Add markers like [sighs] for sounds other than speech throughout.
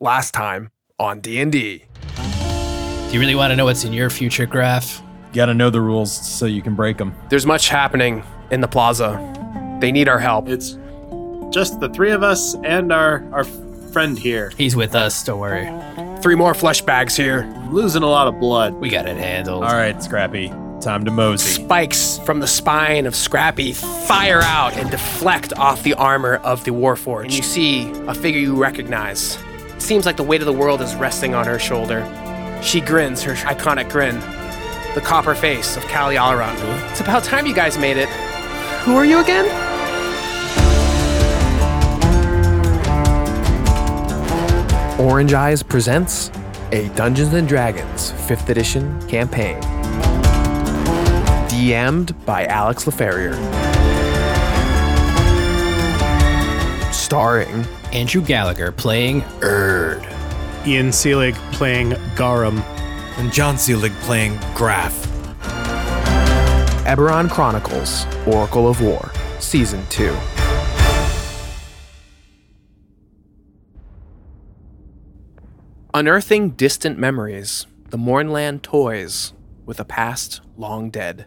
last time on D&D. Do you really want to know what's in your future, Graf? You gotta know the rules so you can break them. There's much happening in the plaza. They need our help. It's just the three of us and our our friend here. He's with us, don't worry. Three more flesh bags here. Losing a lot of blood. We got it handled. All right, Scrappy. Time to mosey. Spikes from the spine of Scrappy fire out and deflect off the armor of the Warforged. And you see a figure you recognize. It seems like the weight of the world is resting on her shoulder. She grins, her iconic grin. The copper face of Kali Alaran. It's about time you guys made it. Who are you again? Orange Eyes presents a Dungeons and Dragons 5th edition campaign. DM'd by Alex LaFerrier. Starring Andrew Gallagher playing Erd. Ian Seelig playing Garum. And John Seelig playing Graf. Eberron Chronicles Oracle of War, Season 2. Unearthing distant memories, the Mournland toys with a past long dead.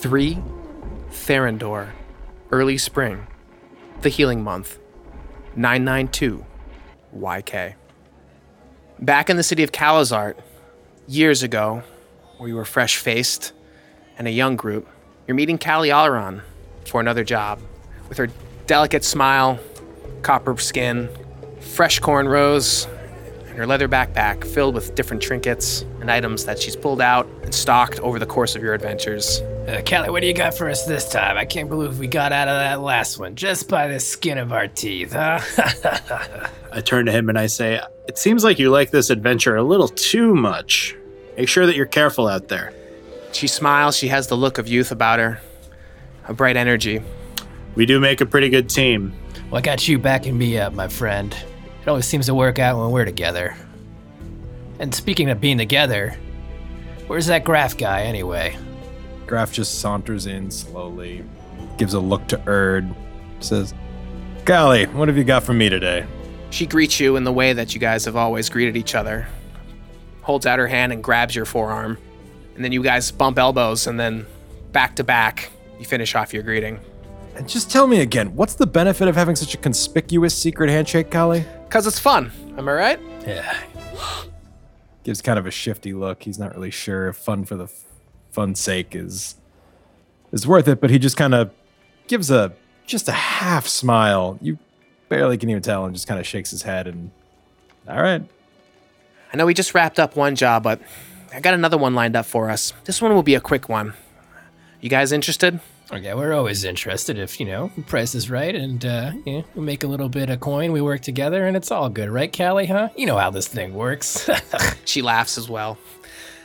Three, Therendor, early spring, the healing month, 992, YK. Back in the city of Calazart, years ago, where you were fresh faced and a young group, you're meeting Callie Alaran for another job. With her delicate smile, copper skin, fresh cornrows, and her leather backpack filled with different trinkets and items that she's pulled out and stocked over the course of your adventures. Uh, Callie, what do you got for us this time? I can't believe we got out of that last one just by the skin of our teeth, huh? [laughs] I turn to him and I say, It seems like you like this adventure a little too much. Make sure that you're careful out there. She smiles, she has the look of youth about her, a bright energy. We do make a pretty good team. Well, I got you backing me up, my friend? It always seems to work out when we're together. And speaking of being together, where's that Graf guy anyway? Graf just saunters in slowly, gives a look to Erd, says, Golly, what have you got for me today? She greets you in the way that you guys have always greeted each other. Holds out her hand and grabs your forearm. And then you guys bump elbows, and then back to back, you finish off your greeting. And just tell me again, what's the benefit of having such a conspicuous secret handshake, Kali? Because it's fun, am I right? Yeah. [gasps] Gives kind of a shifty look. He's not really sure if fun for the f- fun's sake is is worth it, but he just kind of gives a just a half smile. You barely can even tell, and just kind of shakes his head. And all right, I know we just wrapped up one job, but I got another one lined up for us. This one will be a quick one. You guys interested? Okay, we're always interested if, you know, the price is right and, uh, you know, we make a little bit of coin, we work together, and it's all good, right, Callie, huh? You know how this thing works. [laughs] She laughs as well.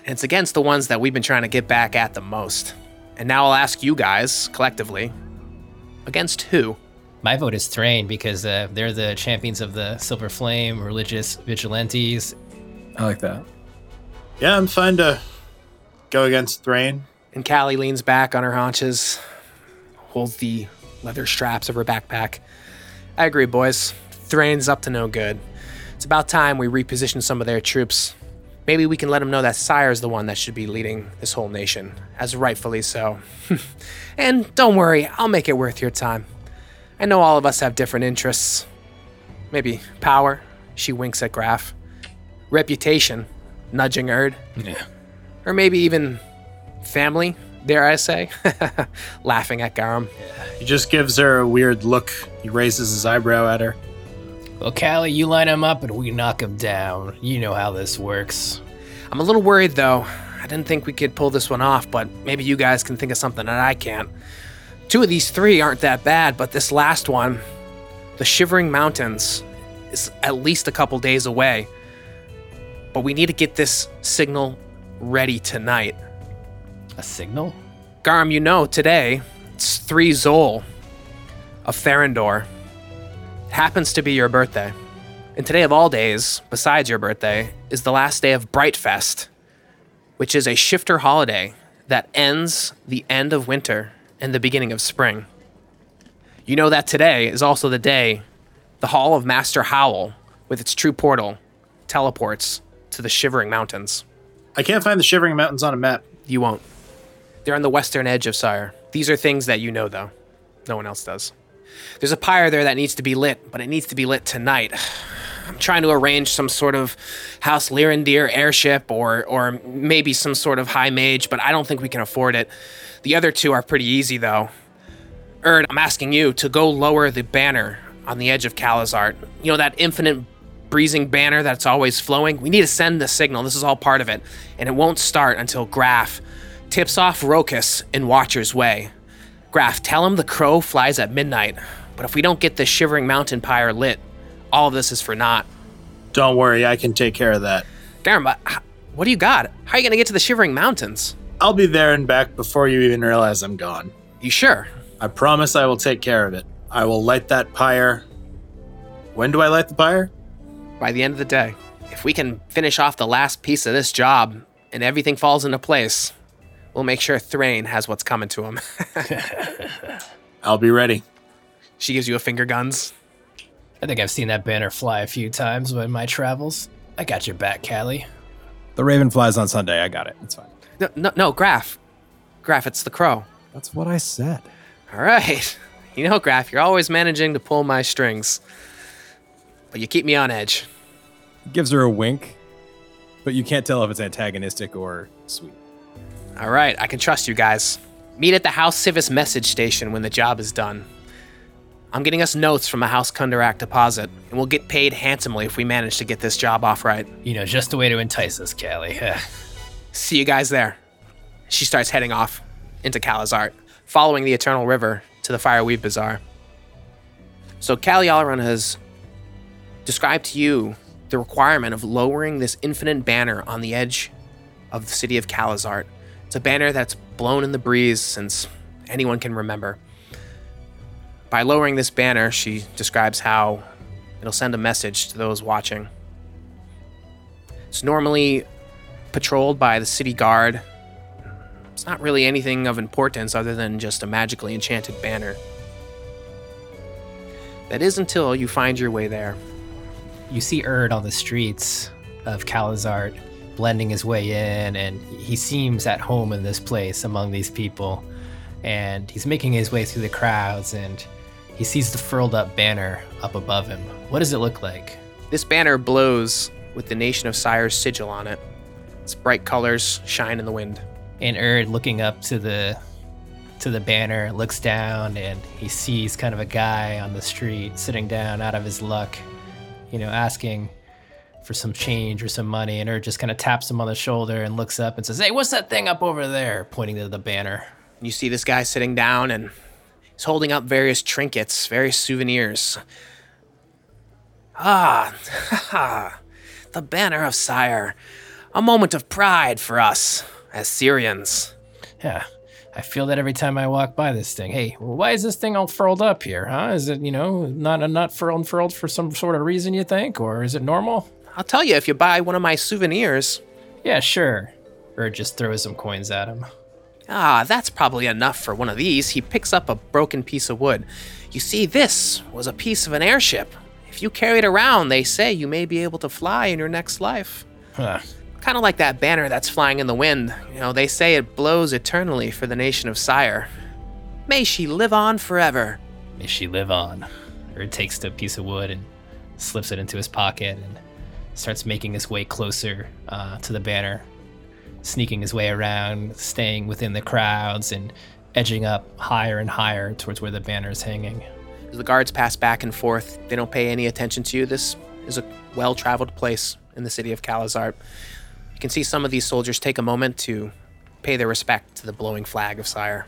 It's against the ones that we've been trying to get back at the most. And now I'll ask you guys, collectively, against who? My vote is Thrane because uh, they're the champions of the Silver Flame, religious vigilantes. I like that. Yeah, I'm fine to go against Thrane. And Callie leans back on her haunches, holds the leather straps of her backpack. I agree, boys. Thrane's up to no good. It's about time we reposition some of their troops. Maybe we can let them know that Cyre's the one that should be leading this whole nation, as rightfully so. [laughs] and don't worry, I'll make it worth your time. I know all of us have different interests. Maybe power, she winks at Graf. Reputation, nudging Erd. Yeah. Or maybe even family, dare I say? [laughs] Laughing at Garum. He just gives her a weird look. He raises his eyebrow at her. Well, Callie, you line them up and we knock him down. You know how this works. I'm a little worried though. I didn't think we could pull this one off, but maybe you guys can think of something that I can't. Two of these three aren't that bad, but this last one, the Shivering Mountains, is at least a couple days away. But we need to get this signal ready tonight. A signal? Garum, you know, today, it's 3 Zol of Therendor. It happens to be your birthday. And today of all days, besides your birthday, is the last day of Brightfest, which is a shifter holiday that ends the end of winter and the beginning of spring. You know that today is also the day the Hall of Master Howl, with its true portal, teleports to the Shivering Mountains. I can't find the Shivering Mountains on a map. You won't. They're on the western edge of Cyre. These are things that you know, though. No one else does. There's a pyre there that needs to be lit, but it needs to be lit tonight. [sighs] I'm trying to arrange some sort of House Lyrandar airship or or maybe some sort of high mage, but I don't think we can afford it. The other two are pretty easy though. Erd, I'm asking you to go lower the banner on the edge of Calazart. You know that infinite breezing banner that's always flowing? We need to send the signal. This is all part of it. And it won't start until Graf tips off Rokus in Watcher's Way. Graf, tell him the crow flies at midnight. But if we don't get the Shivering Mountain pyre lit, all of this is for naught. Don't worry, I can take care of that. Darren, but what do you got? How are you going to get to the Shivering Mountains? I'll be there and back before you even realize I'm gone. You sure? I promise I will take care of it. I will light that pyre. When do I light the pyre? By the end of the day. If we can finish off the last piece of this job and everything falls into place, we'll make sure Thrane has what's coming to him. [laughs] I'll be ready. she gives you a finger guns. I think I've seen that banner fly a few times in my travels. I got your back, Callie. The Raven flies on Sunday. I got it. It's fine. No, no, no, Graf. Graf, it's the crow. That's what I said. All right. [laughs] You know, Graf, you're always managing to pull my strings. But you keep me on edge. Gives her a wink, but you can't tell if it's antagonistic or sweet. All right, I can trust you guys. Meet at the House Sivis message station when the job is done. I'm getting us notes from a House Kundarak deposit, and we'll get paid handsomely if we manage to get this job off right. You know, just the way to entice us, Callie. [laughs] See you guys there. She starts heading off into Calazart, following the Eternal River to the Fireweave Bazaar. So Cali Alaran has described to you the requirement of lowering this infinite banner on the edge of the city of Calazart. It's a banner that's blown in the breeze since anyone can remember. By lowering this banner, she describes how it'll send a message to those watching. It's normally patrolled by the city guard. It's not really anything of importance other than just a magically enchanted banner. That is until you find your way there. you see Erd on the streets of Calazart, blending his way in, and he seems at home in this place among these people. And he's making his way through the crowds, and he sees the furled up banner up above him. What does it look like? This banner blows with the Nation of Cyre's sigil on it. Its bright colors shine in the wind. And Erd, looking up to the to the banner, looks down and he sees kind of a guy on the street sitting down out of his luck, you know, asking for some change or some money. And Erd just kind of taps him on the shoulder and looks up and says, Hey, what's that thing up over there? Pointing to the banner. You see this guy sitting down and he's holding up various trinkets, various souvenirs. Ah, [laughs] the banner of Cyre. A moment of pride for us as Cyrans. Yeah. I feel that every time I walk by this thing. Hey, why is this thing all furled up here, huh? Is it, you know, not not furled unfurled for some sort of reason you think? Or is it normal? I'll tell you if you buy one of my souvenirs. Yeah, sure. Or just throws some coins at him. Ah, that's probably enough for one of these. He picks up a broken piece of wood. You see, this was a piece of an airship. If you carry it around, they say you may be able to fly in your next life. Huh. Kind of like that banner that's flying in the wind. You know, they say it blows eternally for the nation of Cyre. May she live on forever. May she live on. Or takes the piece of wood and slips it into his pocket and starts making his way closer uh, to the banner, sneaking his way around, staying within the crowds, and edging up higher and higher towards where the banner is hanging. As the guards pass back and forth, they don't pay any attention to you. This is a well traveled place in the city of Calazart. You can see some of these soldiers take a moment to pay their respect to the blowing flag of Cyre.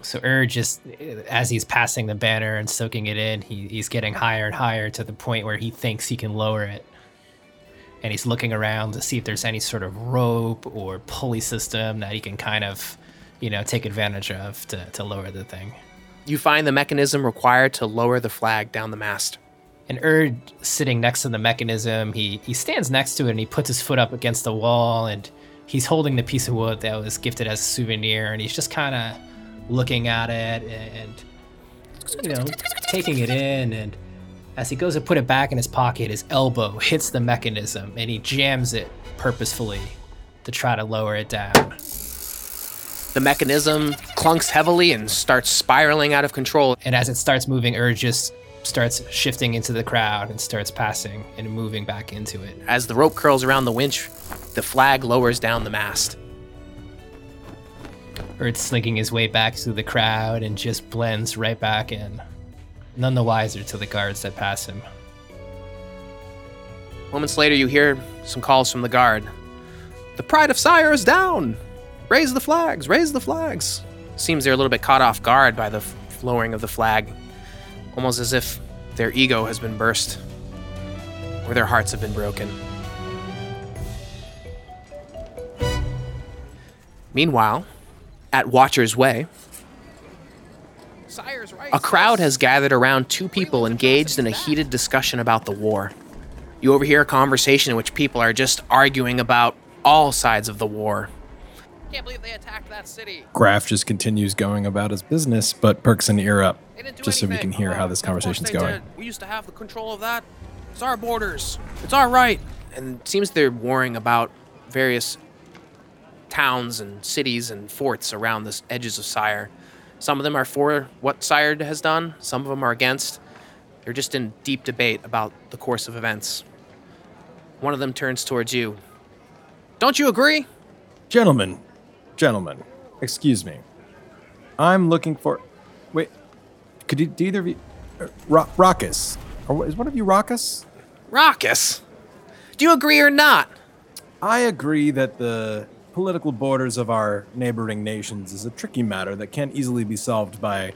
So Erd just, as he's passing the banner and soaking it in, he, he's getting higher and higher to the point where he thinks he can lower it. And he's looking around to see if there's any sort of rope or pulley system that he can kind of, you know, take advantage of to, to lower the thing. You find the mechanism required to lower the flag down the mast. And Erd sitting next to the mechanism, he, he stands next to it and he puts his foot up against the wall and he's holding the piece of wood that was gifted as a souvenir and he's just kind of looking at it and you know, taking it in, and as he goes to put it back in his pocket, his elbow hits the mechanism and he jams it purposefully to try to lower it down. The mechanism clunks heavily and starts spiraling out of control. And as it starts moving, Erd just starts shifting into the crowd and starts passing and moving back into it. As the rope curls around the winch, the flag lowers down the mast. Erd's slinking his way back through the crowd and just blends right back in, none the wiser to the guards that pass him. Moments later, you hear some calls from the guard. The pride of Cyre is down! Raise the flags! Raise the flags! Seems they're a little bit caught off guard by the lowering of the flag, almost as if their ego has been burst or their hearts have been broken. Meanwhile, at Watcher's Way, a crowd has gathered around two people engaged in a heated discussion about the war. You overhear a conversation in which people are just arguing about all sides of the war. Can't believe they attacked that city. Graf just continues going about his business, but perks an ear up They didn't just so we can hear oh, how Oh, this of course conversation's going. did. We used to have the control of that. It's our borders. It's our right. And it seems they're worrying about various towns and cities and forts around the edges of Cyre. Some of them are for what Sired has done. Some of them are against. They're just in deep debate about the course of events. One of them turns towards you. Don't you agree? Gentlemen, gentlemen, excuse me. I'm looking for. Wait, could you, do either of you. Uh, Ro- Raucus. Or is one of you Raucus? Raucus. Do you agree or not? I agree that the political borders of our neighboring nations is a tricky matter that can't easily be solved by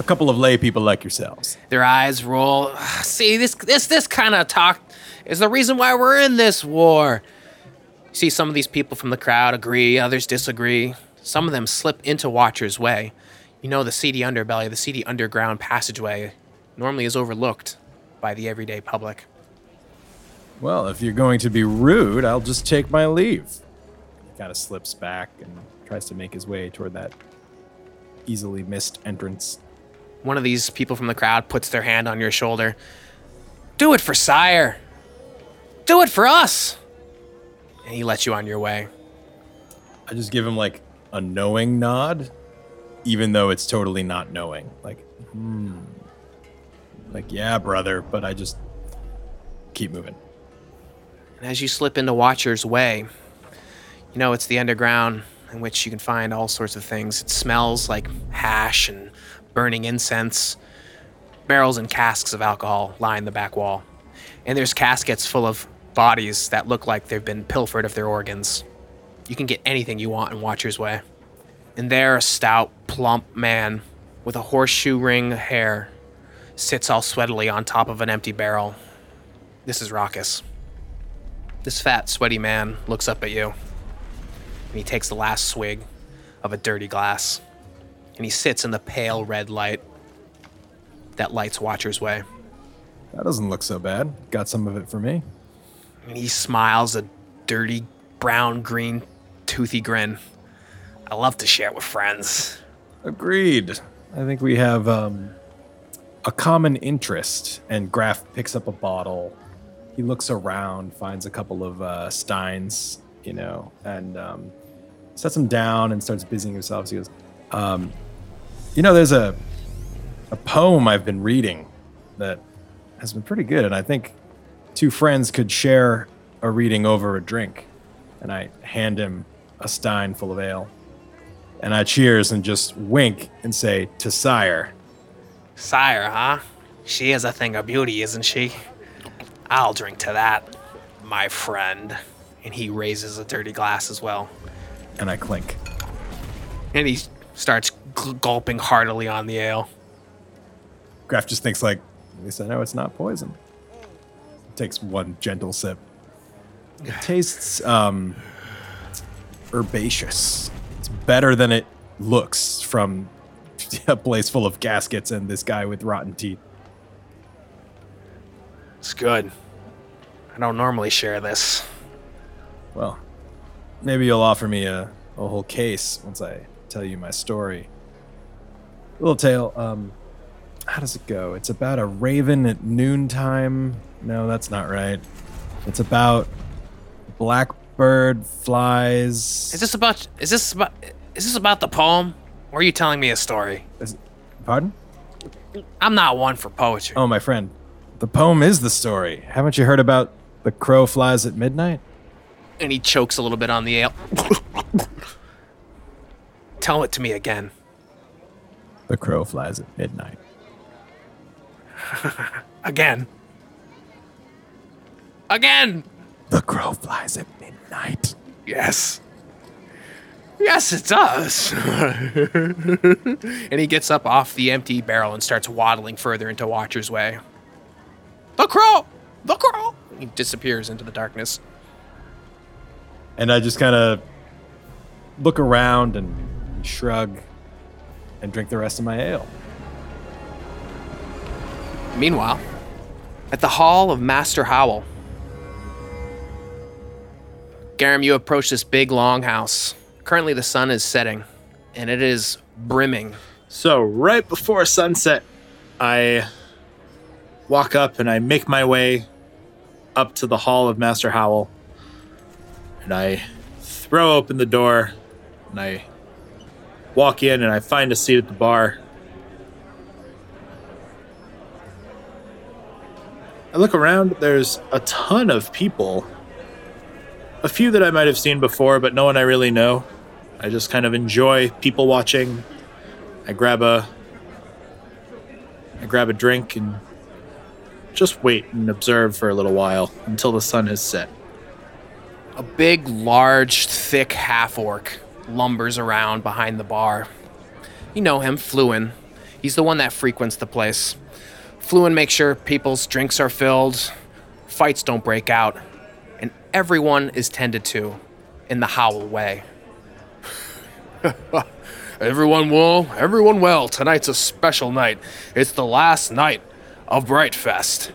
a couple of lay people like yourselves. Their eyes roll. [sighs] See, this this this kind of talk is the reason why we're in this war. See, some of these people from the crowd agree, others disagree. Some of them slip into Watcher's Way. You know, the seedy underbelly, the seedy underground passageway, normally is overlooked by the everyday public. Well, if you're going to be rude, I'll just take my leave. He kind of slips back and tries to make his way toward that easily missed entrance. One of these people from the crowd puts their hand on your shoulder. Do it for Cyre. Do it for us. And he lets you on your way. I just give him like a knowing nod, even though it's totally not knowing. Like, hmm. Like, yeah, brother, but I just keep moving. And as you slip into Watcher's Way, you know it's the underground in which you can find all sorts of things. It smells like hash and burning incense. Barrels and casks of alcohol line the back wall. And there's caskets full of bodies that look like they've been pilfered of their organs. You can get anything you want in Watcher's Way. And there, a stout, plump man with a horseshoe ring of hair sits all sweatily on top of an empty barrel. This is Raucus. This fat, sweaty man looks up at you, and he takes the last swig of a dirty glass, and he sits in the pale red light that lights Watcher's Way. That doesn't look so bad. Got some of it for me. And he smiles a dirty, brown, green, toothy grin. I love to share with friends. Agreed. I think we have um, a common interest. And Graf picks up a bottle. He looks around, finds a couple of uh, steins, you know, and um, sets him down and starts busying himself. He goes, um, "You know, there's a a poem I've been reading that has been pretty good, and I think two friends could share a reading over a drink." And I hand him a stein full of ale and I cheers and just wink and say to Cyre. Cyre, huh? She is a thing of beauty, isn't she? I'll drink to that, my friend. And he raises a dirty glass as well. And I clink. And he starts gul- gulping heartily on the ale. Graf just thinks like, at least I know it's not poison. Takes one gentle sip. It tastes um herbaceous. It's better than it looks from [laughs] a place full of gaskets and this guy with rotten teeth. It's good. I don't normally share this. Well, maybe you'll offer me a, a whole case once I tell you my story. Little tale, um, how does it go? It's about a raven at noontime. No, that's not right. It's about blackbird flies. Is this about? Is this about? Is this about the poem? Or are you telling me a story? Is- pardon? I'm not one for poetry. Oh, my friend. The poem is the story. Haven't you heard about the crow flies at midnight? And he chokes a little bit on the ale. [laughs] Tell it to me again. The crow flies at midnight. [laughs] Again. Again. The crow flies at midnight. Yes. Yes, it does. [laughs] and he gets up off the empty barrel and starts waddling further into Watcher's Way. The crow! The crow! He disappears into the darkness. And I just kind of look around and shrug and drink the rest of my ale. Meanwhile, at the hall of Master Howell, Garum, you approach this big, long house. Currently, the sun is setting, and it is brimming. So, right before sunset, I walk up and I make my way up to the hall of Master Howell. And I throw open the door and I walk in and I find a seat at the bar. I look around, there's a ton of people. A few that I might have seen before, but no one I really know. I just kind of enjoy people watching. I grab a I grab a drink and just wait and observe for a little while until the sun has set. A big, large, thick half orc lumbers around behind the bar. You know him, Fluin. He's the one that frequents the place. Fluin makes sure people's drinks are filled, fights don't break out, and everyone is tended to in the Howl way. [laughs] everyone well, everyone well. Tonight's a special night. It's the last night of Brightfest.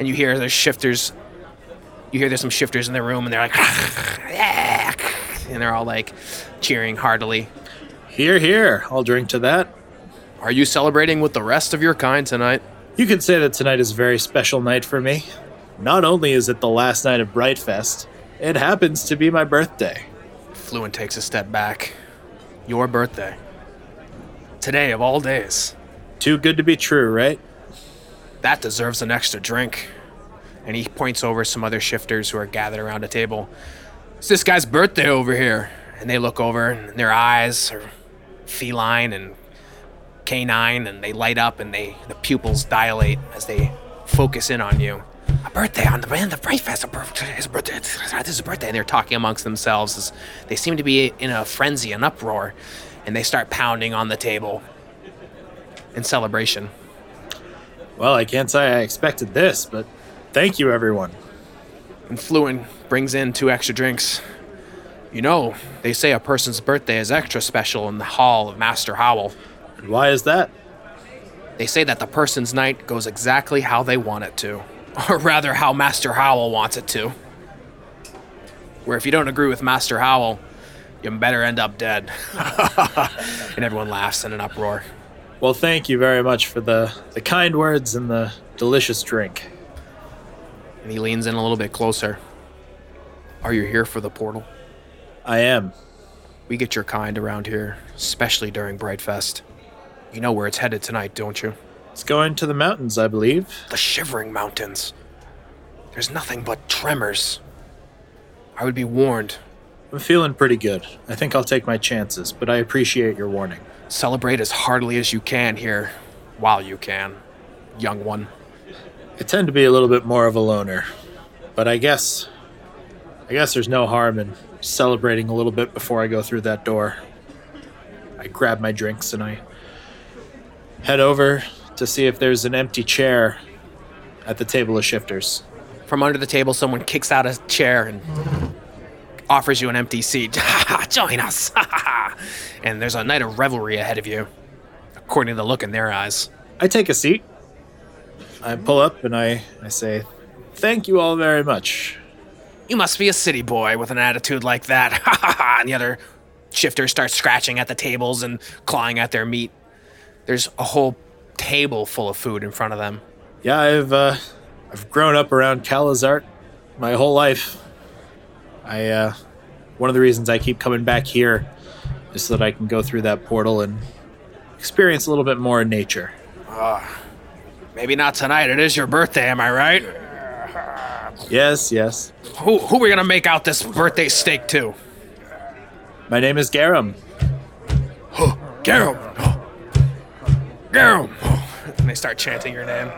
And you hear the shifters you hear there's some shifters in the room and they're like [laughs] and they're all like cheering heartily Here, here, I'll drink to that. are you celebrating with the rest of your kind tonight You could say that tonight is a very special night for me. Not only is it the last night of Brightfest, it happens to be my birthday. Fluin takes a step back your birthday today of all days Too good to be true, right? that deserves an extra drink and he points over some other shifters who are gathered around a table it's this guy's birthday over here and they look over and their eyes are feline and canine and they light up and they the pupils dilate as they focus in on you a birthday on the Brightfest. A birthday, his birthday. This is a birthday, and they're talking amongst themselves. As they seem to be in a frenzy, an uproar, and they start pounding on the table in celebration. Well, I can't say I expected this, but thank you, everyone. And Fluin brings in two extra drinks. You know, they say a person's birthday is extra special in the hall of Master Howell. And why is that? They say that the person's night goes exactly how they want it to. [laughs] Or rather, how Master Howell wants it to. Where if you don't agree with Master Howell, you better end up dead. [laughs] and everyone laughs in an uproar. Well, thank you very much for the, the kind words and the delicious drink. And he leans in a little bit closer. Are you here for the portal? I am. We get your kind around here, especially during Brightfest. You know where it's headed tonight, don't you? It's going to the mountains, I believe. The Shivering Mountains. There's nothing but tremors. I would be warned. I'm feeling pretty good. I think I'll take my chances, but I appreciate your warning. Celebrate as heartily as you can here, while you can, young one. I tend to be a little bit more of a loner, but I guess I guess there's no harm in celebrating a little bit before I go through that door. I grab my drinks and I head over to see if there's an empty chair at the table of shifters. From under the table, someone kicks out a chair and offers you an empty seat. [laughs] Join us! [laughs] and there's a night of revelry ahead of you, according to the look in their eyes. I take a seat. I pull up and I, I say, Thank you all very much. You must be a city boy with an attitude like that. [laughs] Ha ha ha. and the other shifters start scratching at the tables and clawing at their meat. There's a whole table full of food in front of them. Yeah, I've uh, I've grown up around Calazart my whole life. I uh, one of the reasons I keep coming back here is so that I can go through that portal and experience a little bit more in nature. Maybe not tonight. It is your birthday, am I right? Yes, yes. Who who are we gonna make out this birthday steak to? My name is Garum. [gasps] Garum. [gasps] Garum. [gasps] And they start chanting your name.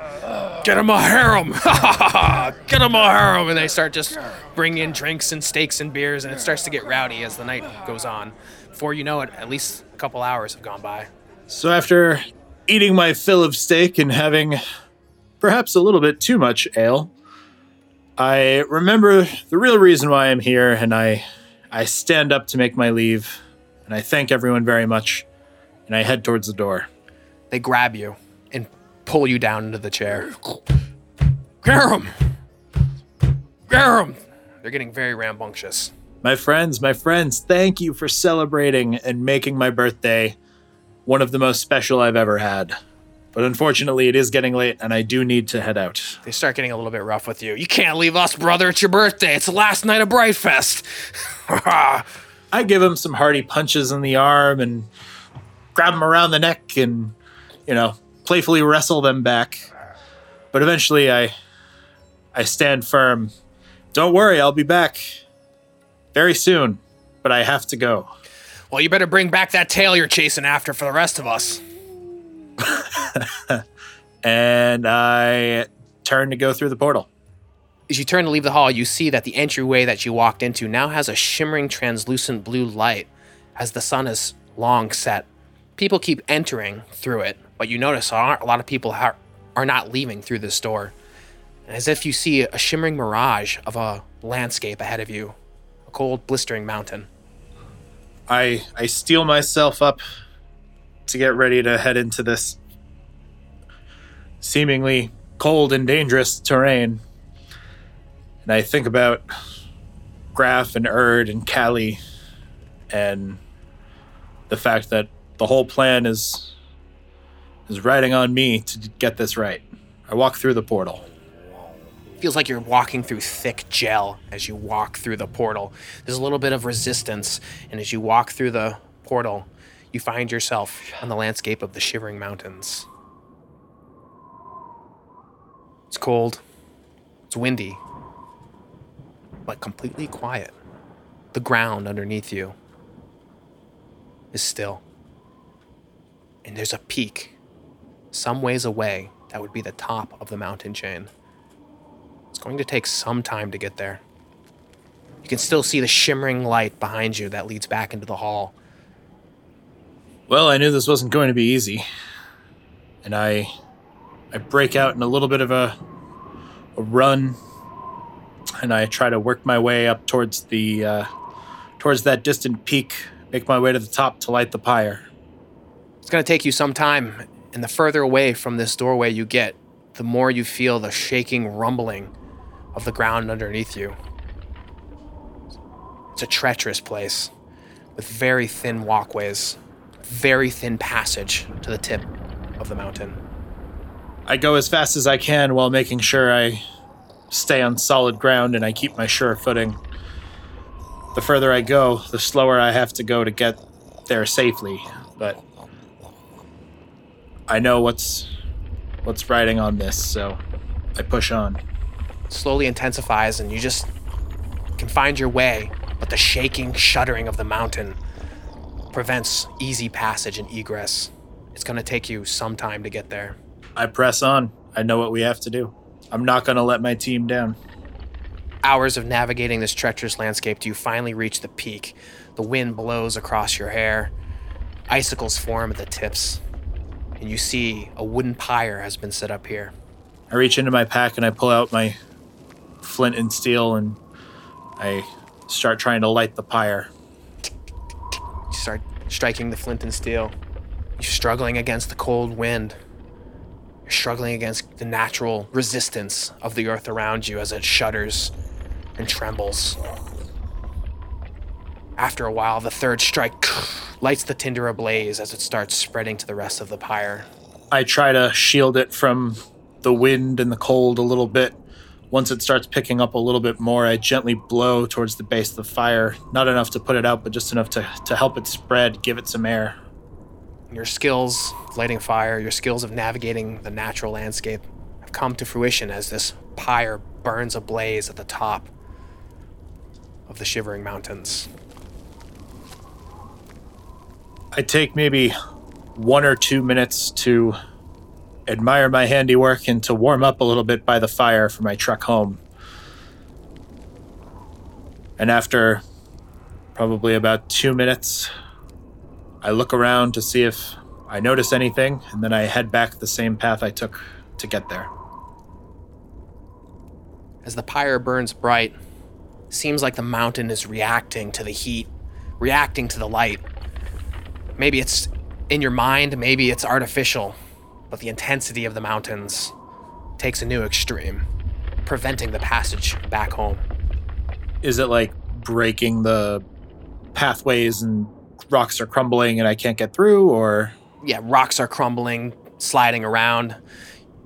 Get him a harem. [laughs] Get him a harem. And they start just bringing in drinks and steaks and beers, and it starts to get rowdy as the night goes on. Before you know it, at least a couple hours have gone by. So after eating my fill of steak and having perhaps a little bit too much ale, I remember the real reason why I'm here and I I stand up to make my leave and I thank everyone very much and I head towards the door. They grab you and pull you down into the chair. Garum! Garum! They're getting very rambunctious. My friends, my friends, thank you for celebrating and making my birthday one of the most special I've ever had. But unfortunately, it is getting late and I do need to head out. They start getting a little bit rough with you. You can't leave us, brother. It's your birthday. It's the last night of Brightfest. [laughs] I give him some hearty punches in the arm and grab him around the neck and, you know, playfully wrestle them back. But eventually I I stand firm. Don't worry, I'll be back very soon, but I have to go. Well, you better bring back that tail you're chasing after for the rest of us. [laughs] And I turn to go through the portal. As you turn to leave the hall, you see that the entryway that you walked into now has a shimmering translucent blue light as the sun is long set. People keep entering through it, but you notice a lot of people are, are not leaving through this door. As if you see a shimmering mirage of a landscape ahead of you a cold, blistering mountain. I I steel myself up to get ready to head into this seemingly cold and dangerous terrain. And I think about Graf and Erd and Callie and the fact that the whole plan is is riding on me to get this right. I walk through the portal. Feels like you're walking through thick gel as you walk through the portal. There's a little bit of resistance, and as you walk through the portal, you find yourself on the landscape of the Shivering Mountains. It's cold, it's windy, but completely quiet. The ground underneath you is still. And there's a peak some ways away that would be the top of the mountain chain. It's going to take some time to get there. You can still see the shimmering light behind you that leads back into the hall. Well, I knew this wasn't going to be easy. And I I break out in a little bit of a a run and I try to work my way up towards the uh, towards that distant peak, make my way to the top to light the pyre. It's going to take you some time, and the further away from this doorway you get, the more you feel the shaking rumbling of the ground underneath you. It's a treacherous place with very thin walkways, very thin passage to the tip of the mountain. I go as fast as I can while making sure I stay on solid ground and I keep my sure footing. The further I go, the slower I have to go to get there safely, but I know what's what's riding on this, so I push on. Slowly intensifies and you just can find your way, but the shaking, shuddering of the mountain prevents easy passage and egress. It's going to take you some time to get there. I press on. I know what we have to do. I'm not going to let my team down. Hours of navigating this treacherous landscape do you finally reach the peak. The wind blows across your hair. Icicles form at the tips. And you see a wooden pyre has been set up here. I reach into my pack and I pull out my flint and steel and I start trying to light the pyre. You start striking the flint and steel. You're struggling against the cold wind. You're struggling against the natural resistance of the earth around you as it shudders and trembles. After a while, the third strike [sniffs] lights the tinder ablaze as it starts spreading to the rest of the pyre. I try to shield it from the wind and the cold a little bit. Once it starts picking up a little bit more, I gently blow towards the base of the fire. Not enough to put it out, but just enough to, to help it spread, give it some air. Your skills of lighting fire, your skills of navigating the natural landscape have come to fruition as this pyre burns ablaze at the top of the Shivering Mountains. I take maybe one or two minutes to admire my handiwork and to warm up a little bit by the fire for my trek home. And after probably about two minutes, I look around to see if I notice anything, and then I head back the same path I took to get there. As the pyre burns bright, seems like the mountain is reacting to the heat, reacting to the light. Maybe it's in your mind, maybe it's artificial, but the intensity of the mountains takes a new extreme, preventing the passage back home. Is it like breaking the pathways and rocks are crumbling and I can't get through, or Yeah, rocks are crumbling, sliding around.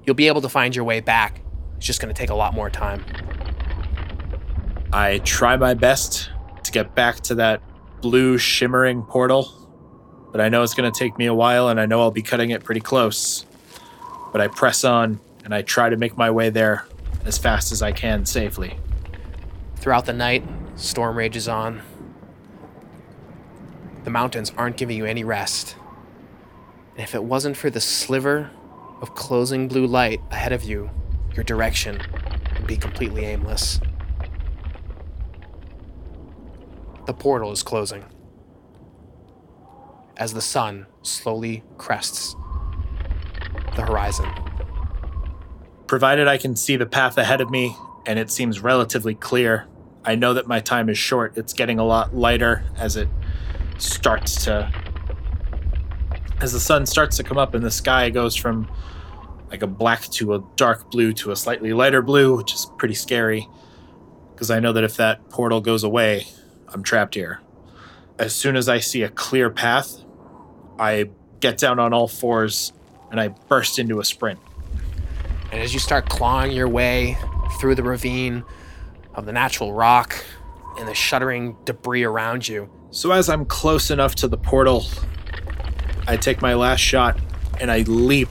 You'll be able to find your way back. It's just going to take a lot more time. I try my best to get back to that blue shimmering portal, but I know it's going to take me a while and I know I'll be cutting it pretty close. But I press on and I try to make my way there as fast as I can safely. Throughout the night, storm rages on. The mountains aren't giving you any rest. And if it wasn't for the sliver of closing blue light ahead of you, your direction would be completely aimless. The portal is closing. As the sun slowly crests the horizon. Provided I can see the path ahead of me and it seems relatively clear, I know that my time is short. It's getting a lot lighter as it starts to. As the sun starts to come up and the sky goes from like a black to a dark blue to a slightly lighter blue, which is pretty scary. Because I know that if that portal goes away, I'm trapped here. As soon as I see a clear path, I get down on all fours and I burst into a sprint. And as you start clawing your way through the ravine of the natural rock and the shuddering debris around you, So as I'm close enough to the portal, I take my last shot and I leap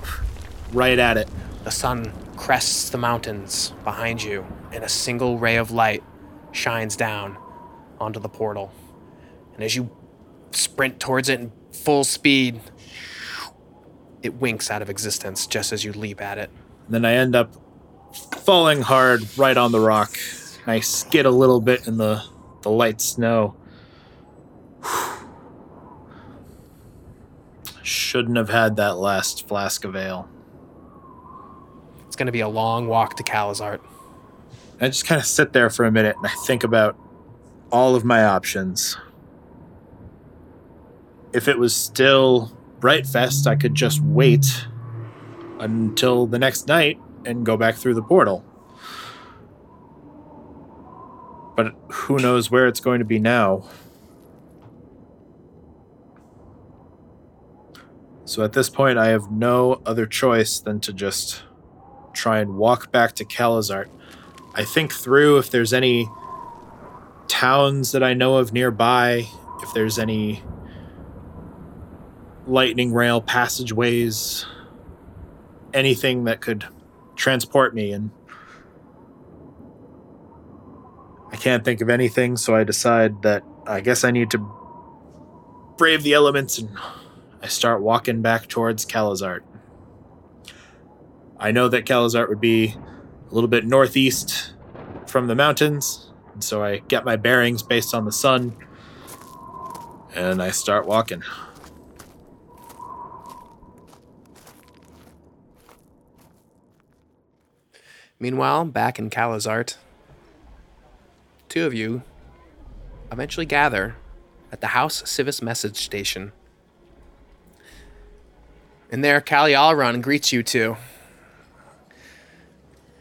right at it. the sun crests the mountains behind you, and a single ray of light shines down onto the portal. And as you sprint towards it in full speed, it winks out of existence just as you leap at it. And then I end up falling hard right on the rock. I skid a little bit in the, the light snow. [sighs] Shouldn't have had that last flask of ale. It's going to be a long walk to Calazart. I just kind of sit there for a minute and I think about all of my options. If it was still Brightfest, I could just wait until the next night and go back through the portal. But who knows where it's going to be now? So at this point, I have no other choice than to just try and walk back to Calazart. I think through if there's any towns that I know of nearby, if there's any lightning rail passageways, anything that could transport me. And I can't think of anything, so I decide that I guess I need to brave the elements and I start walking back towards Calazart. I know that Calazart would be a little bit northeast from the mountains, and so I get my bearings based on the sun, and I start walking. Meanwhile, back in Calazart, two of you eventually gather at the House Sivis message station. And there, Callie Alron greets you two.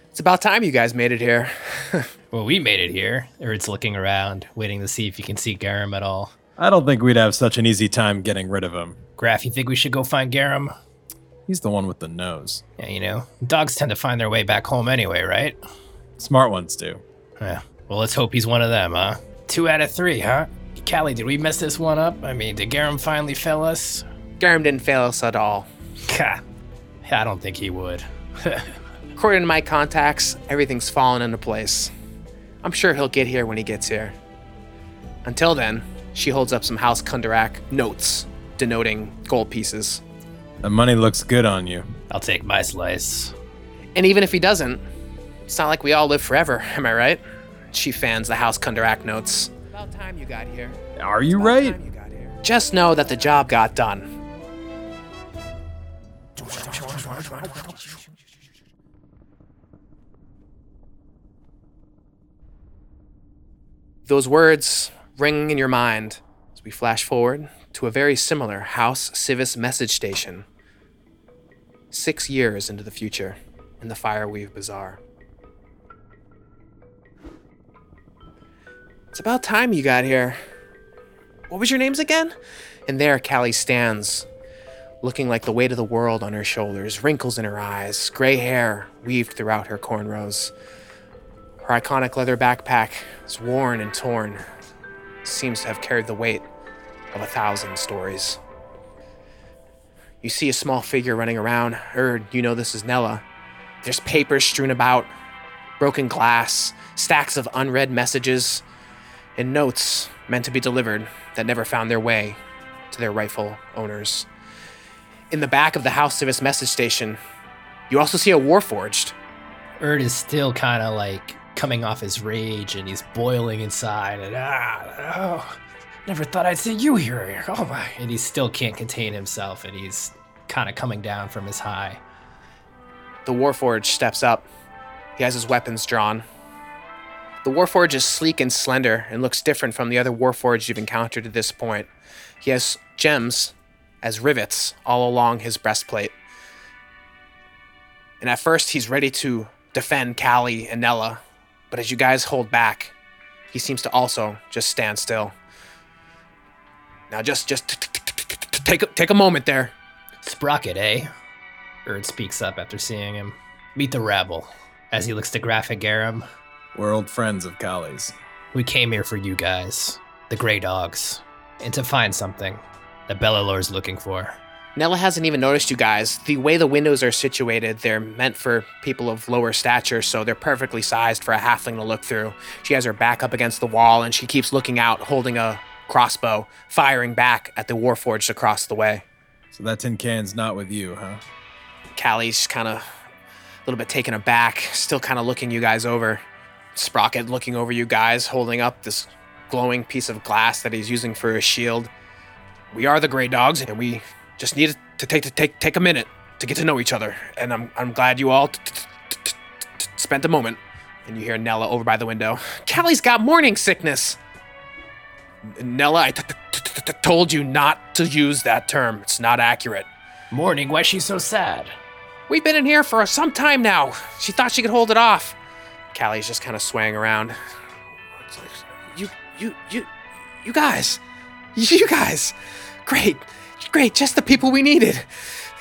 It's about time you guys made it here. [laughs] Well, we made it here. Erd's looking around, waiting to see if you can see Garum at all. I don't think we'd have such an easy time getting rid of him. Graf, you think we should go find Garum? He's the one with the nose. Yeah, you know, dogs tend to find their way back home anyway, right? Smart ones do. Yeah. Well, let's hope he's one of them, huh? Two out of three, huh? Callie, did we mess this one up? I mean, did Garum finally fail us? Garum didn't fail us at all. Ha. I don't think he would. [laughs] According to my contacts, everything's fallen into place. I'm sure he'll get here when he gets here. Until then, she holds up some House Kundarak notes denoting gold pieces. The money looks good on you. I'll take my slice. And even if he doesn't, it's not like we all live forever, [laughs] am I right? She fans the House Kundarak notes. About time you got here. Are you right? you got here. Just know that the job got done. Those words ring in your mind as we flash forward to a very similar House Sivis message station. Six years into the future, in the Fireweave Bazaar. It's about time you got here. What was your names again? And there Callie stands, looking like the weight of the world on her shoulders, wrinkles in her eyes, gray hair weaved throughout her cornrows. Her iconic leather backpack is worn and torn, seems to have carried the weight of a thousand stories. You see a small figure running around. Erd, you know this is Nella. There's papers strewn about, broken glass, stacks of unread messages, and notes meant to be delivered that never found their way to their rightful owners. In the back of the House Sivis message station, you also see a Warforged. Erd is still kind of like coming off his rage and he's boiling inside and ah, oh, never thought I'd see you here. Oh my. And he still can't contain himself and he's kind of coming down from his high. The Warforged steps up. He has his weapons drawn. The Warforged is sleek and slender and looks different from the other Warforged you've encountered to this point. He has gems as rivets all along his breastplate. And at first, he's ready to defend Callie and Nella, but as you guys hold back, he seems to also just stand still. Now, just just take a, take a moment there. Sprocket, eh? Erd speaks up after seeing him. Meet the rabble. As he looks to Graphic Garum, We're old friends of Callie's. we came here for you guys, the Grey Dogs, and to find something that Bellalor's looking for. Nella hasn't even noticed you guys. The way the windows are situated, they're meant for people of lower stature, so they're perfectly sized for a halfling to look through. She has her back up against the wall, and she keeps looking out, holding a crossbow, firing back at the Warforged across the way. So that tin can's not with you, huh? Callie's kind of a little bit taken aback, still kind of looking you guys over. Sprocket looking over you guys, holding up this glowing piece of glass that he's using for a shield. We are the Grey Dogs, and we just needed to take to take take a minute to get to know each other. And I'm I'm glad you all t- t- t- t- t- spent a moment. And you hear Nella over by the window. Callie's got morning sickness. Nella, I t- t- t- t- told you not to use that term. It's not accurate. Morning, why she so sad? We've been in here for some time now. She thought she could hold it off. Callie's just kind of swaying around. You, you, you, you guys, you guys, great, great, just the people we needed.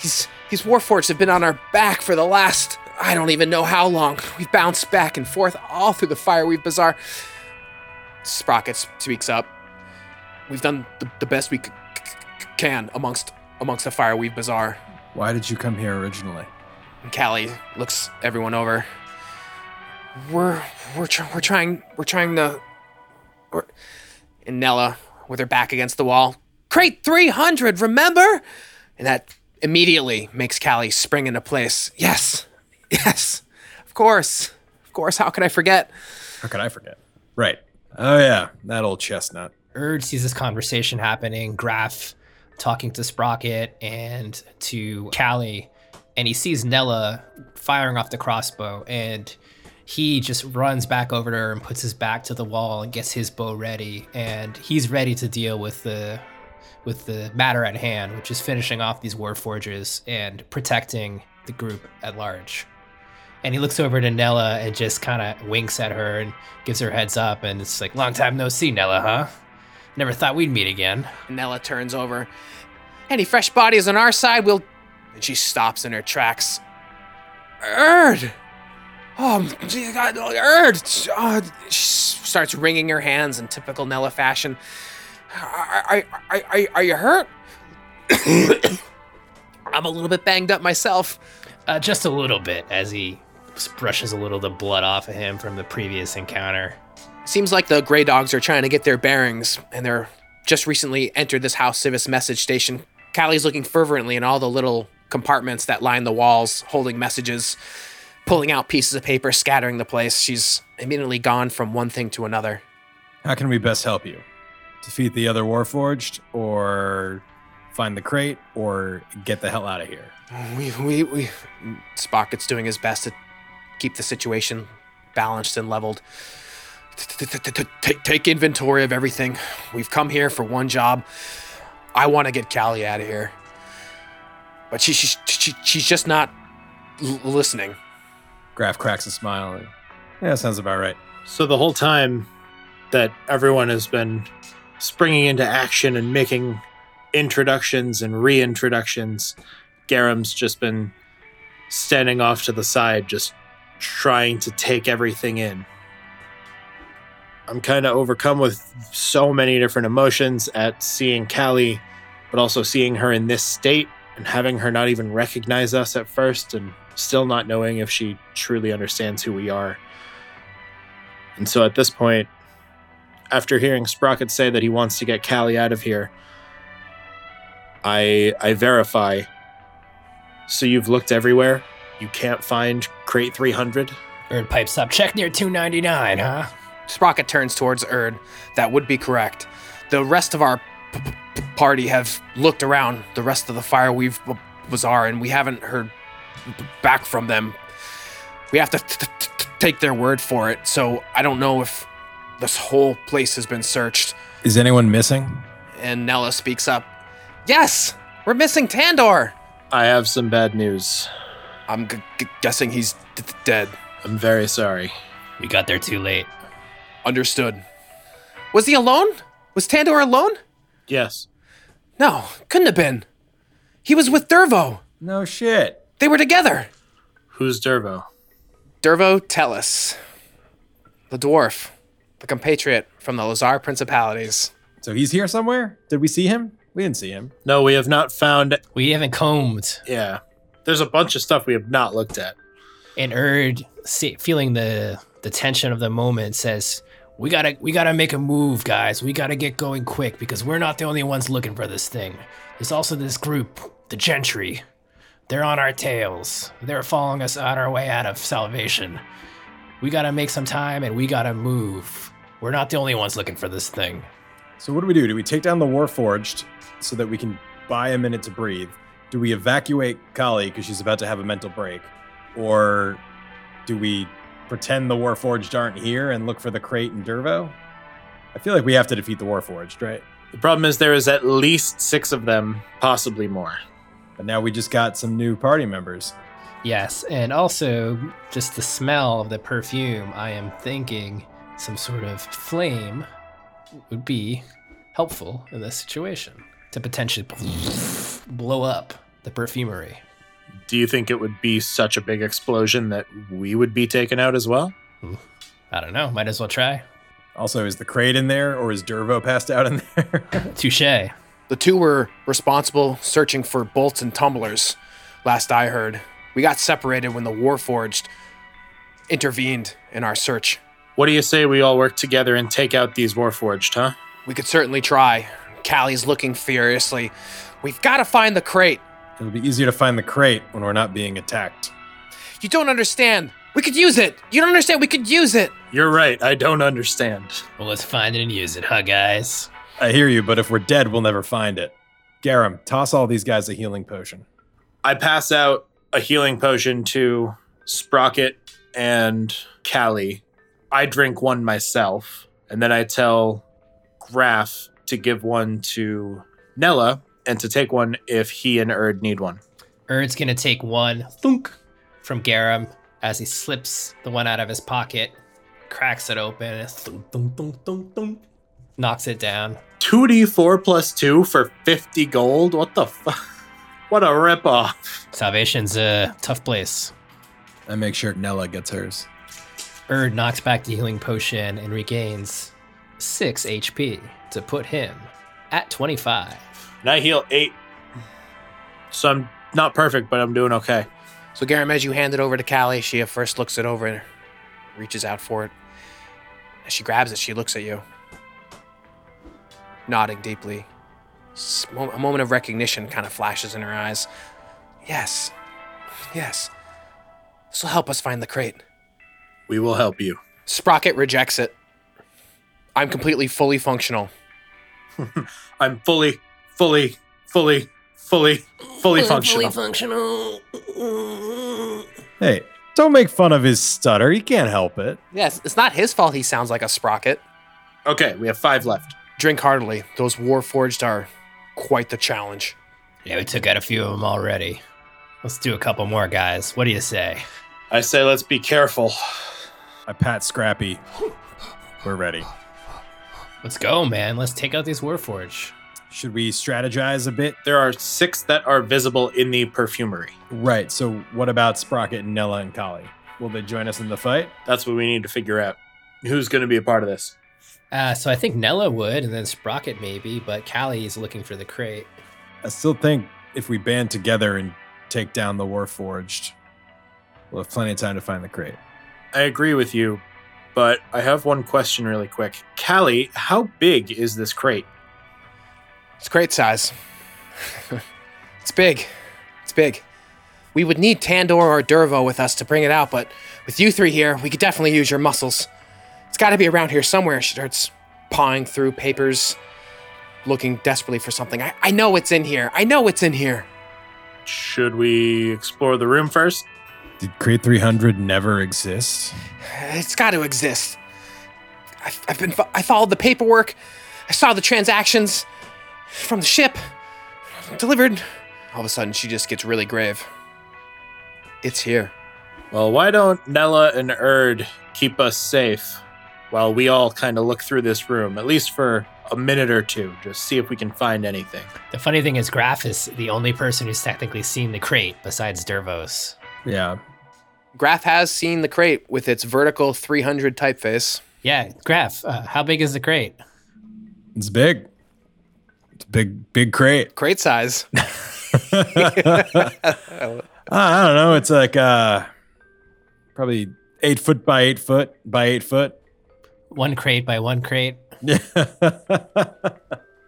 These, these warforged have been on our back for the last, I don't even know how long. We've bounced back and forth all through the Fireweave Bazaar. Sprocket speaks up. We've done the, the best we c- c- can amongst amongst the Fireweave Bazaar. Why did you come here originally? And Callie looks everyone over. We're we're tr- we're trying we're trying to. We're, and Nella, with her back against the wall, crate three hundred. Remember? And that immediately makes Callie spring into place. Yes, yes, of course, of course. How could I forget? How could I forget? Right. Oh yeah, that old chestnut. Erd sees this conversation happening, Graf talking to Sprocket and to Callie, and he sees Nella firing off the crossbow, and he just runs back over to her and puts his back to the wall and gets his bow ready, and he's ready to deal with the with the matter at hand, which is finishing off these war forges and protecting the group at large. And he looks over to Nella and just kind of winks at her and gives her heads up, and it's like, "Long time no see, Nella, huh? Never thought we'd meet again." Nella turns over. Any fresh bodies on our side? We'll. and she stops in her tracks. Erd! Oh, God, Erd! Uh, she starts wringing her hands in typical Nella fashion. Are, are, are, are, are you hurt? [coughs] I'm a little bit banged up myself. Uh, just a little bit as he brushes a little of the blood off of him from the previous encounter. Seems like the Grey Dogs are trying to get their bearings, and they're just recently entered this House Sivis message station. Callie's looking fervently in all the little compartments that line the walls, holding messages, pulling out pieces of paper, scattering the place. She's immediately gone from one thing to another. How can we best help you? Defeat the other Warforged, or find the crate, or get the hell out of here? We, we, we. Sprocket's doing his best to keep the situation balanced and leveled. Take inventory of everything. We've come here for one job. I want to get Callie out of here. But she, she, she she's just not l- listening. Graf cracks a smile. Yeah, sounds about right. So the whole time that everyone has been springing into action and making introductions and reintroductions, Garum's just been standing off to the side, just trying to take everything in. I'm kind of overcome with so many different emotions at seeing Callie, but also seeing her in this state and having her not even recognize us at first and still not knowing if she truly understands who we are. And so at this point, after hearing Sprocket say that he wants to get Callie out of here, I I verify. So you've looked everywhere? You can't find crate 300? Erd pipes up. Check near 299, huh? Sprocket turns towards Erd. That would be correct. The rest of our p- p- party have looked around the rest of the fire we've uh, bazaar, and we haven't heard b- back from them. We have to t- t- t- take their word for it. So I don't know if this whole place has been searched. Is anyone missing? And Nella speaks up. Yes, we're missing Tandor. I have some bad news. I'm g- g- guessing he's d- d- dead. I'm very sorry. We got there too late. Understood. Was he alone? Was Tandor alone? Yes. No, couldn't have been. He was with Dervo. No shit. They were together. Who's Dervo? Dervo Tellus, the dwarf, the compatriot from the Lhazaar Principalities. So he's here somewhere? Did we see him? We didn't see him. No, we have not found. We haven't combed. Yeah. There's a bunch of stuff we have not looked at. And Erd, see, feeling the the tension of the moment, says, "We gotta, we gotta make a move, guys. We gotta get going quick because we're not the only ones looking for this thing. There's also this group, the Gentry. They're on our tails. They're following us on our way out of salvation. We gotta make some time and we gotta move. We're not the only ones looking for this thing. So what do we do? Do we take down the Warforged so that we can buy a minute to breathe? Do we evacuate Callie because she's about to have a mental break? Or do we pretend the Warforged aren't here and look for the crate and Dervo? I feel like we have to defeat the Warforged, right? The problem is there is at least six of them, possibly more. But now we just got some new party members. Yes, and also just the smell of the perfume, I am thinking some sort of flame would be helpful in this situation to potentially blow up the perfumery. Do you think it would be such a big explosion that we would be taken out as well? I don't know, might as well try. Also, is the crate in there or is Dervo passed out in there? [laughs] Touche. The two were responsible searching for bolts and tumblers, last I heard. We got separated when the Warforged intervened in our search. What do you say we all work together and take out these Warforged, huh? We could certainly try. Callie's looking furiously. We've got to find the crate. It'll be easier to find the crate when we're not being attacked. You don't understand. We could use it. You don't understand. We could use it. You're right, I don't understand. Well, let's find it and use it, huh, guys? I hear you, but if we're dead, we'll never find it. Garum, toss all these guys a healing potion. I pass out a healing potion to Sprocket and Callie. I drink one myself, and then I tell Graf to give one to Nella and to take one if he and Erd need one. Erd's gonna take one thunk from Garum as he slips the one out of his pocket, cracks it open, and thunk, thunk, thunk, thunk, thunk, knocks it down. 2d4 plus 2 for 50 gold? What the fuck? [laughs] What a ripoff. Salvation's a tough place. I make sure Nella gets hers. Erd knocks back the healing potion and regains 6 HP to put him at 25. And I heal eight. So I'm not perfect, but I'm doing okay. So Garum, as you hand it over to Callie, she at first looks it over and reaches out for it. As she grabs it, she looks at you, nodding deeply. A moment of recognition kind of flashes in her eyes. Yes, yes. This will help us find the crate. We will help you. Sprocket rejects it. I'm completely fully functional. [laughs] I'm fully, fully, fully, fully, fully functional. Hey, don't make fun of his stutter. He can't help it. Yes, it's not his fault he sounds like a sprocket. Okay, we have five left. Drink heartily. Those Warforged are quite the challenge. Yeah, we took out a few of them already. Let's do a couple more, guys. What do you say? I say let's be careful. I pat Scrappy. We're ready. Let's go, man. Let's take out these Warforge. Should we strategize a bit? There are six that are visible in the perfumery. Right. So, what about Sprocket and Nella and Callie? Will they join us in the fight? That's what we need to figure out. Who's going to be a part of this? Uh, so I think Nella would, and then Sprocket maybe, but Callie is looking for the crate. I still think if we band together and take down the Warforged, we'll have plenty of time to find the crate. I agree with you, but I have one question really quick. Callie, how big is this crate? It's crate size. [laughs] it's big. It's big. We would need Tandor or Dervo with us to bring it out, but with you three here, we could definitely use your muscles. It's got to be around here somewhere. She starts pawing through papers, looking desperately for something. I, I know it's in here. I know it's in here. Should we explore the room first? Did Crate 300 never exist? It's got to exist. I've, I've been. fo- I followed the paperwork. I saw the transactions from the ship delivered. All of a sudden, she just gets really grave. It's here. Well, why don't Nella and Erd keep us safe while we all kind of look through this room, at least for a minute or two, just see if we can find anything. The funny thing is, Graf is the only person who's technically seen the crate besides Dervos. Yeah. Graf has seen the crate with its vertical 300 typeface. Yeah, Graf, uh, how big is the crate? It's big. It's a big, big crate. [laughs] Crate size. [laughs] Uh, I don't know. It's like uh, probably eight foot by eight foot by eight foot. One crate by one crate. Yeah. [laughs]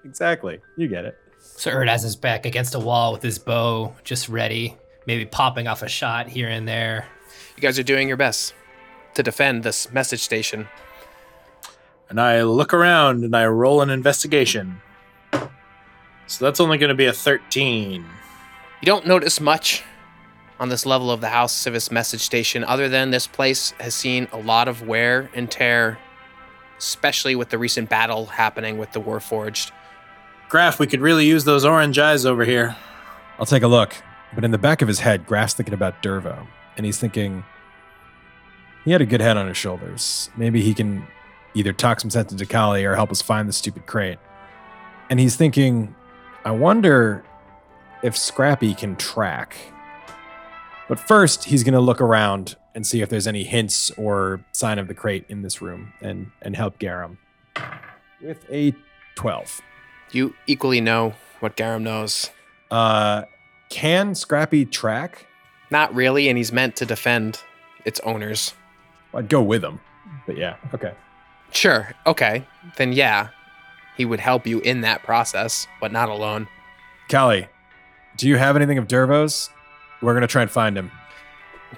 exactly. You get it. So Erd has his back against a wall with his bow, just ready, maybe popping off a shot here and there. You guys are doing your best to defend this message station. And I look around and I roll an investigation. So that's only going to be a 13. You don't notice much on this level of the House Sivis message station, other than this place has seen a lot of wear and tear, especially with the recent battle happening with the Warforged. Graf, we could really use those orange eyes over here. I'll take a look. But in the back of his head, Graf's thinking about Dervo, and he's thinking he had a good head on his shoulders. Maybe he can either talk some sense into Callie or help us find the stupid crate. And he's thinking, I wonder if Scrappy can track. But first, he's going to look around and see if there's any hints or sign of the crate in this room and, and help Garum with a 12. You equally know what Garum knows. Uh, can Scrappy track? Not really, and he's meant to defend its owners. I'd go with him. But yeah, okay. Sure, okay, then yeah, he would help you in that process, but not alone. Callie, do you have anything of Dervo's? We're gonna try and find him.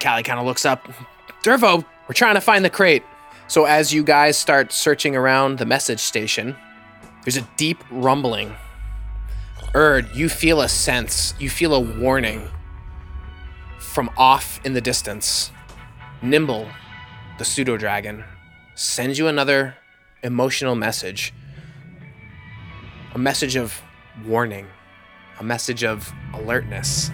Callie kind of looks up. Dervo, we're trying to find the crate. So as you guys start searching around the message station, there's a deep rumbling. Erd, you feel a sense, you feel a warning from off in the distance. Nimble, the pseudo dragon, sends you another emotional message. A message of warning, a message of alertness,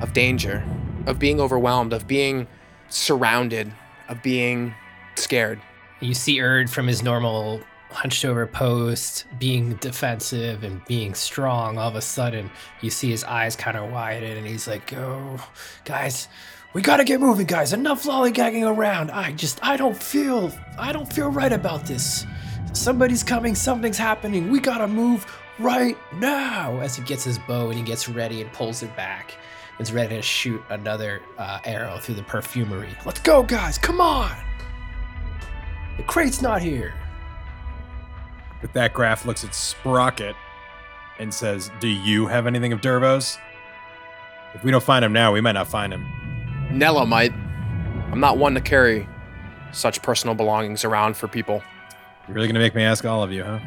of danger, of being overwhelmed, of being surrounded, of being scared. You see Erd from his normal hunched over post, being defensive and being strong. All of a sudden, you see his eyes kind of widen, and he's like, "Oh, guys, we gotta get moving, guys. Enough lollygagging around. I just, I don't feel, I don't feel right about this. Somebody's coming. Something's happening. We gotta move right now." As he gets his bow and he gets ready and pulls it back, is ready to shoot another uh, arrow through the perfumery. Let's go, guys. Come on. The crate's not here. With that, Graf looks at Sprocket and says, Do you have anything of Dervo's? If we don't find him now, we might not find him. Nella might. I'm not one to carry such personal belongings around for people. You're really going to make me ask all of you, huh?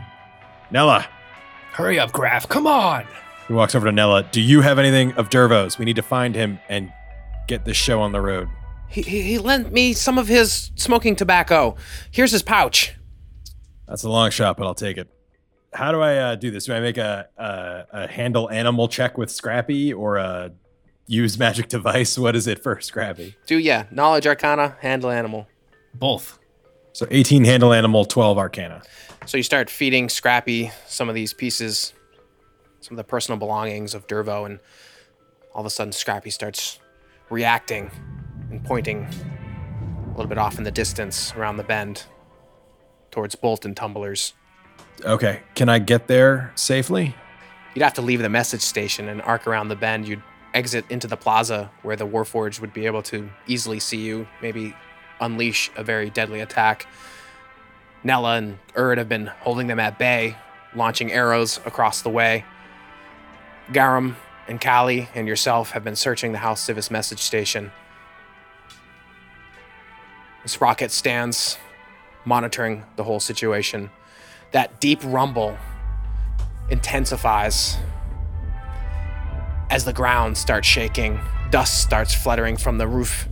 Nella. Hurry up, Graf. Come on. He walks over to Nella. Do you have anything of Dervo's? We need to find him and get this show on the road. He, he, he lent me some of his smoking tobacco. Here's his pouch. That's a long shot, but I'll take it. How do I uh, do this? Do I make a, a a handle animal check with Scrappy or a use magic [laughs] device? What is it for Scrappy? Do yeah, knowledge arcana, handle animal. Both. So 18 handle animal, 12 arcana. So you start feeding Scrappy some of these pieces, some of the personal belongings of Dervo, and all of a sudden Scrappy starts reacting and pointing a little bit off in the distance around the bend towards Bolt and Tumblers. Okay, can I get there safely? You'd have to leave the message station and arc around the bend. You'd exit into the plaza where the Warforged would be able to easily see you, maybe unleash a very deadly attack. Nella and Erd have been holding them at bay, launching arrows across the way. Garum and Callie and yourself have been searching the House Sivis message station. Sprocket stands monitoring the whole situation. That deep rumble intensifies as the ground starts shaking, dust starts fluttering from the roof.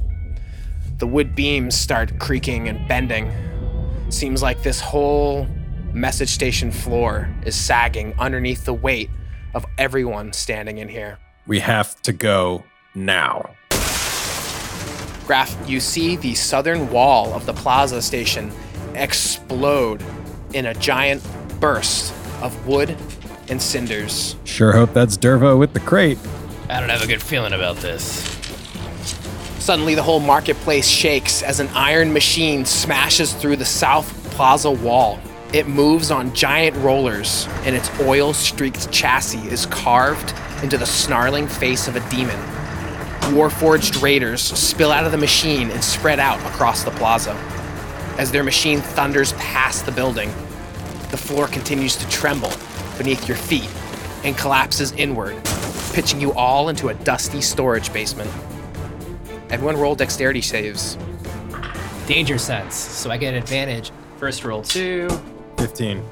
The wood beams start creaking and bending. Seems like this whole message station floor is sagging underneath the weight of everyone standing in here. We have to go now. Graf, you see the southern wall of the plaza station explode in a giant burst of wood and cinders. Sure hope that's Dervo with the crate. I don't have a good feeling about this. Suddenly, the whole marketplace shakes as an iron machine smashes through the south plaza wall. It moves on giant rollers, and its oil streaked chassis is carved into the snarling face of a demon. Warforged raiders spill out of the machine and spread out across the plaza. As their machine thunders past the building, the floor continues to tremble beneath your feet and collapses inward, pitching you all into a dusty storage basement. Everyone roll dexterity saves. Danger sense, so I get an advantage. First roll two, 15.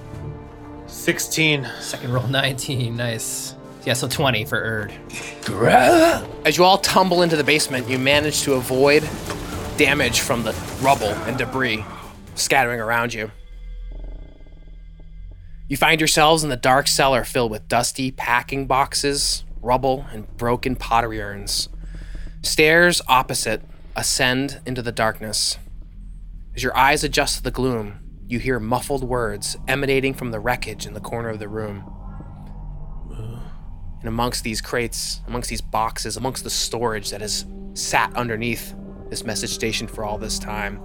16. second roll 19. Nice. Yeah, so 20 for Erd. As you all tumble into the basement, you manage to avoid damage from the rubble and debris scattering around you. You find yourselves in the dark cellar filled with dusty packing boxes, rubble, and broken pottery urns. Stairs opposite ascend into the darkness. As your eyes adjust to the gloom, you hear muffled words emanating from the wreckage in the corner of the room. And amongst these crates, amongst these boxes, amongst the storage that has sat underneath this message station for all this time,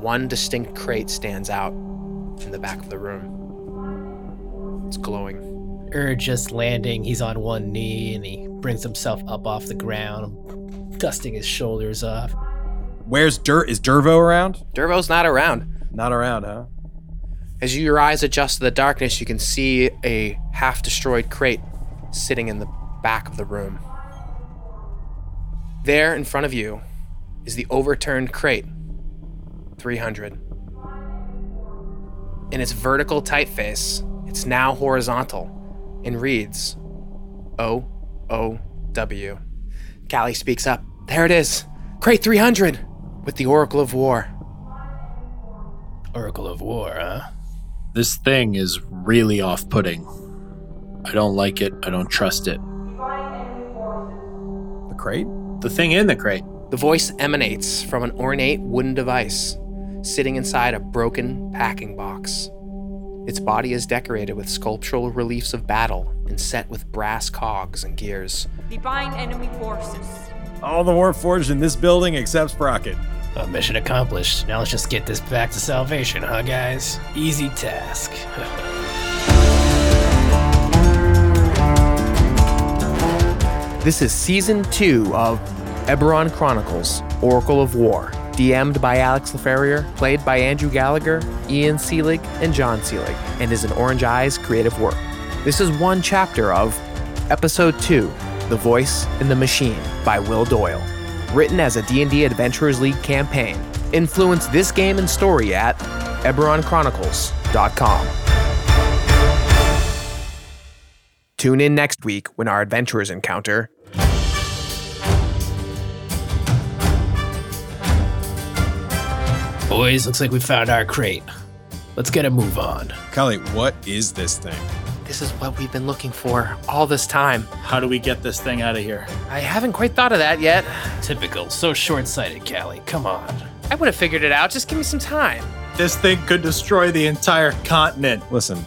one distinct crate stands out in the back of the room. It's glowing. Erd just landing, he's on one knee and he brings himself up off the ground, dusting his shoulders off. Where's Dirt? Is Dervo around? Dervo's not around. Not around, huh? As your eyes adjust to the darkness, you can see a half destroyed crate sitting in the back of the room. There in front of you is the overturned crate 300. In its vertical typeface, it's now horizontal and reads O O W. Callie speaks up. There it is. Crate 300 with the Oracle of War. Oracle of War, huh? This thing is really off putting. I don't like it. I don't trust it. The crate? The thing in the crate. The voice emanates from an ornate wooden device sitting inside a broken packing box. Its body is decorated with sculptural reliefs of battle and set with brass cogs and gears. Divine enemy forces. All the Warforged in this building except Sprocket. Uh, mission accomplished. Now let's just get this back to salvation, huh, guys? Easy task. [laughs] This is season two of Eberron Chronicles Oracle of War, DM'd by Alex LaFerrier, played by Andrew Gallagher, Ian Seelig, and John Seelig, and is an Orange Eyes creative work. This is one chapter of Episode 2, The Voice in the Machine by Will Doyle, written as a D&D Adventurers League campaign. Influence this game and story at EberronChronicles.com. Tune in next week when our adventurers encounter Boys, looks like we found our crate. Let's get a move on. Callie, what is this thing? This is what we've been looking for all this time. How do we get this thing out of here? I haven't quite thought of that yet. Typical. So short sighted, Callie. Come on. I would have figured it out. Just give me some time. This thing could destroy the entire continent. Listen,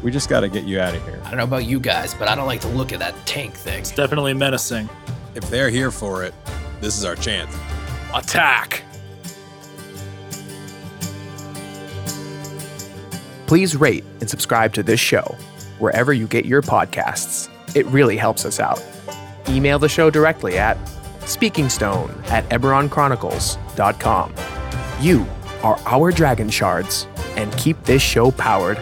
we just got to get you out of here. I don't know about you guys, but I don't like to look at that tank thing. It's definitely menacing. If they're here for it, this is our chance. Attack! Please rate and subscribe to this show wherever you get your podcasts. It really helps us out. Email the show directly at speakingstone at eberronchronicles.com. You are our dragon shards and keep this show powered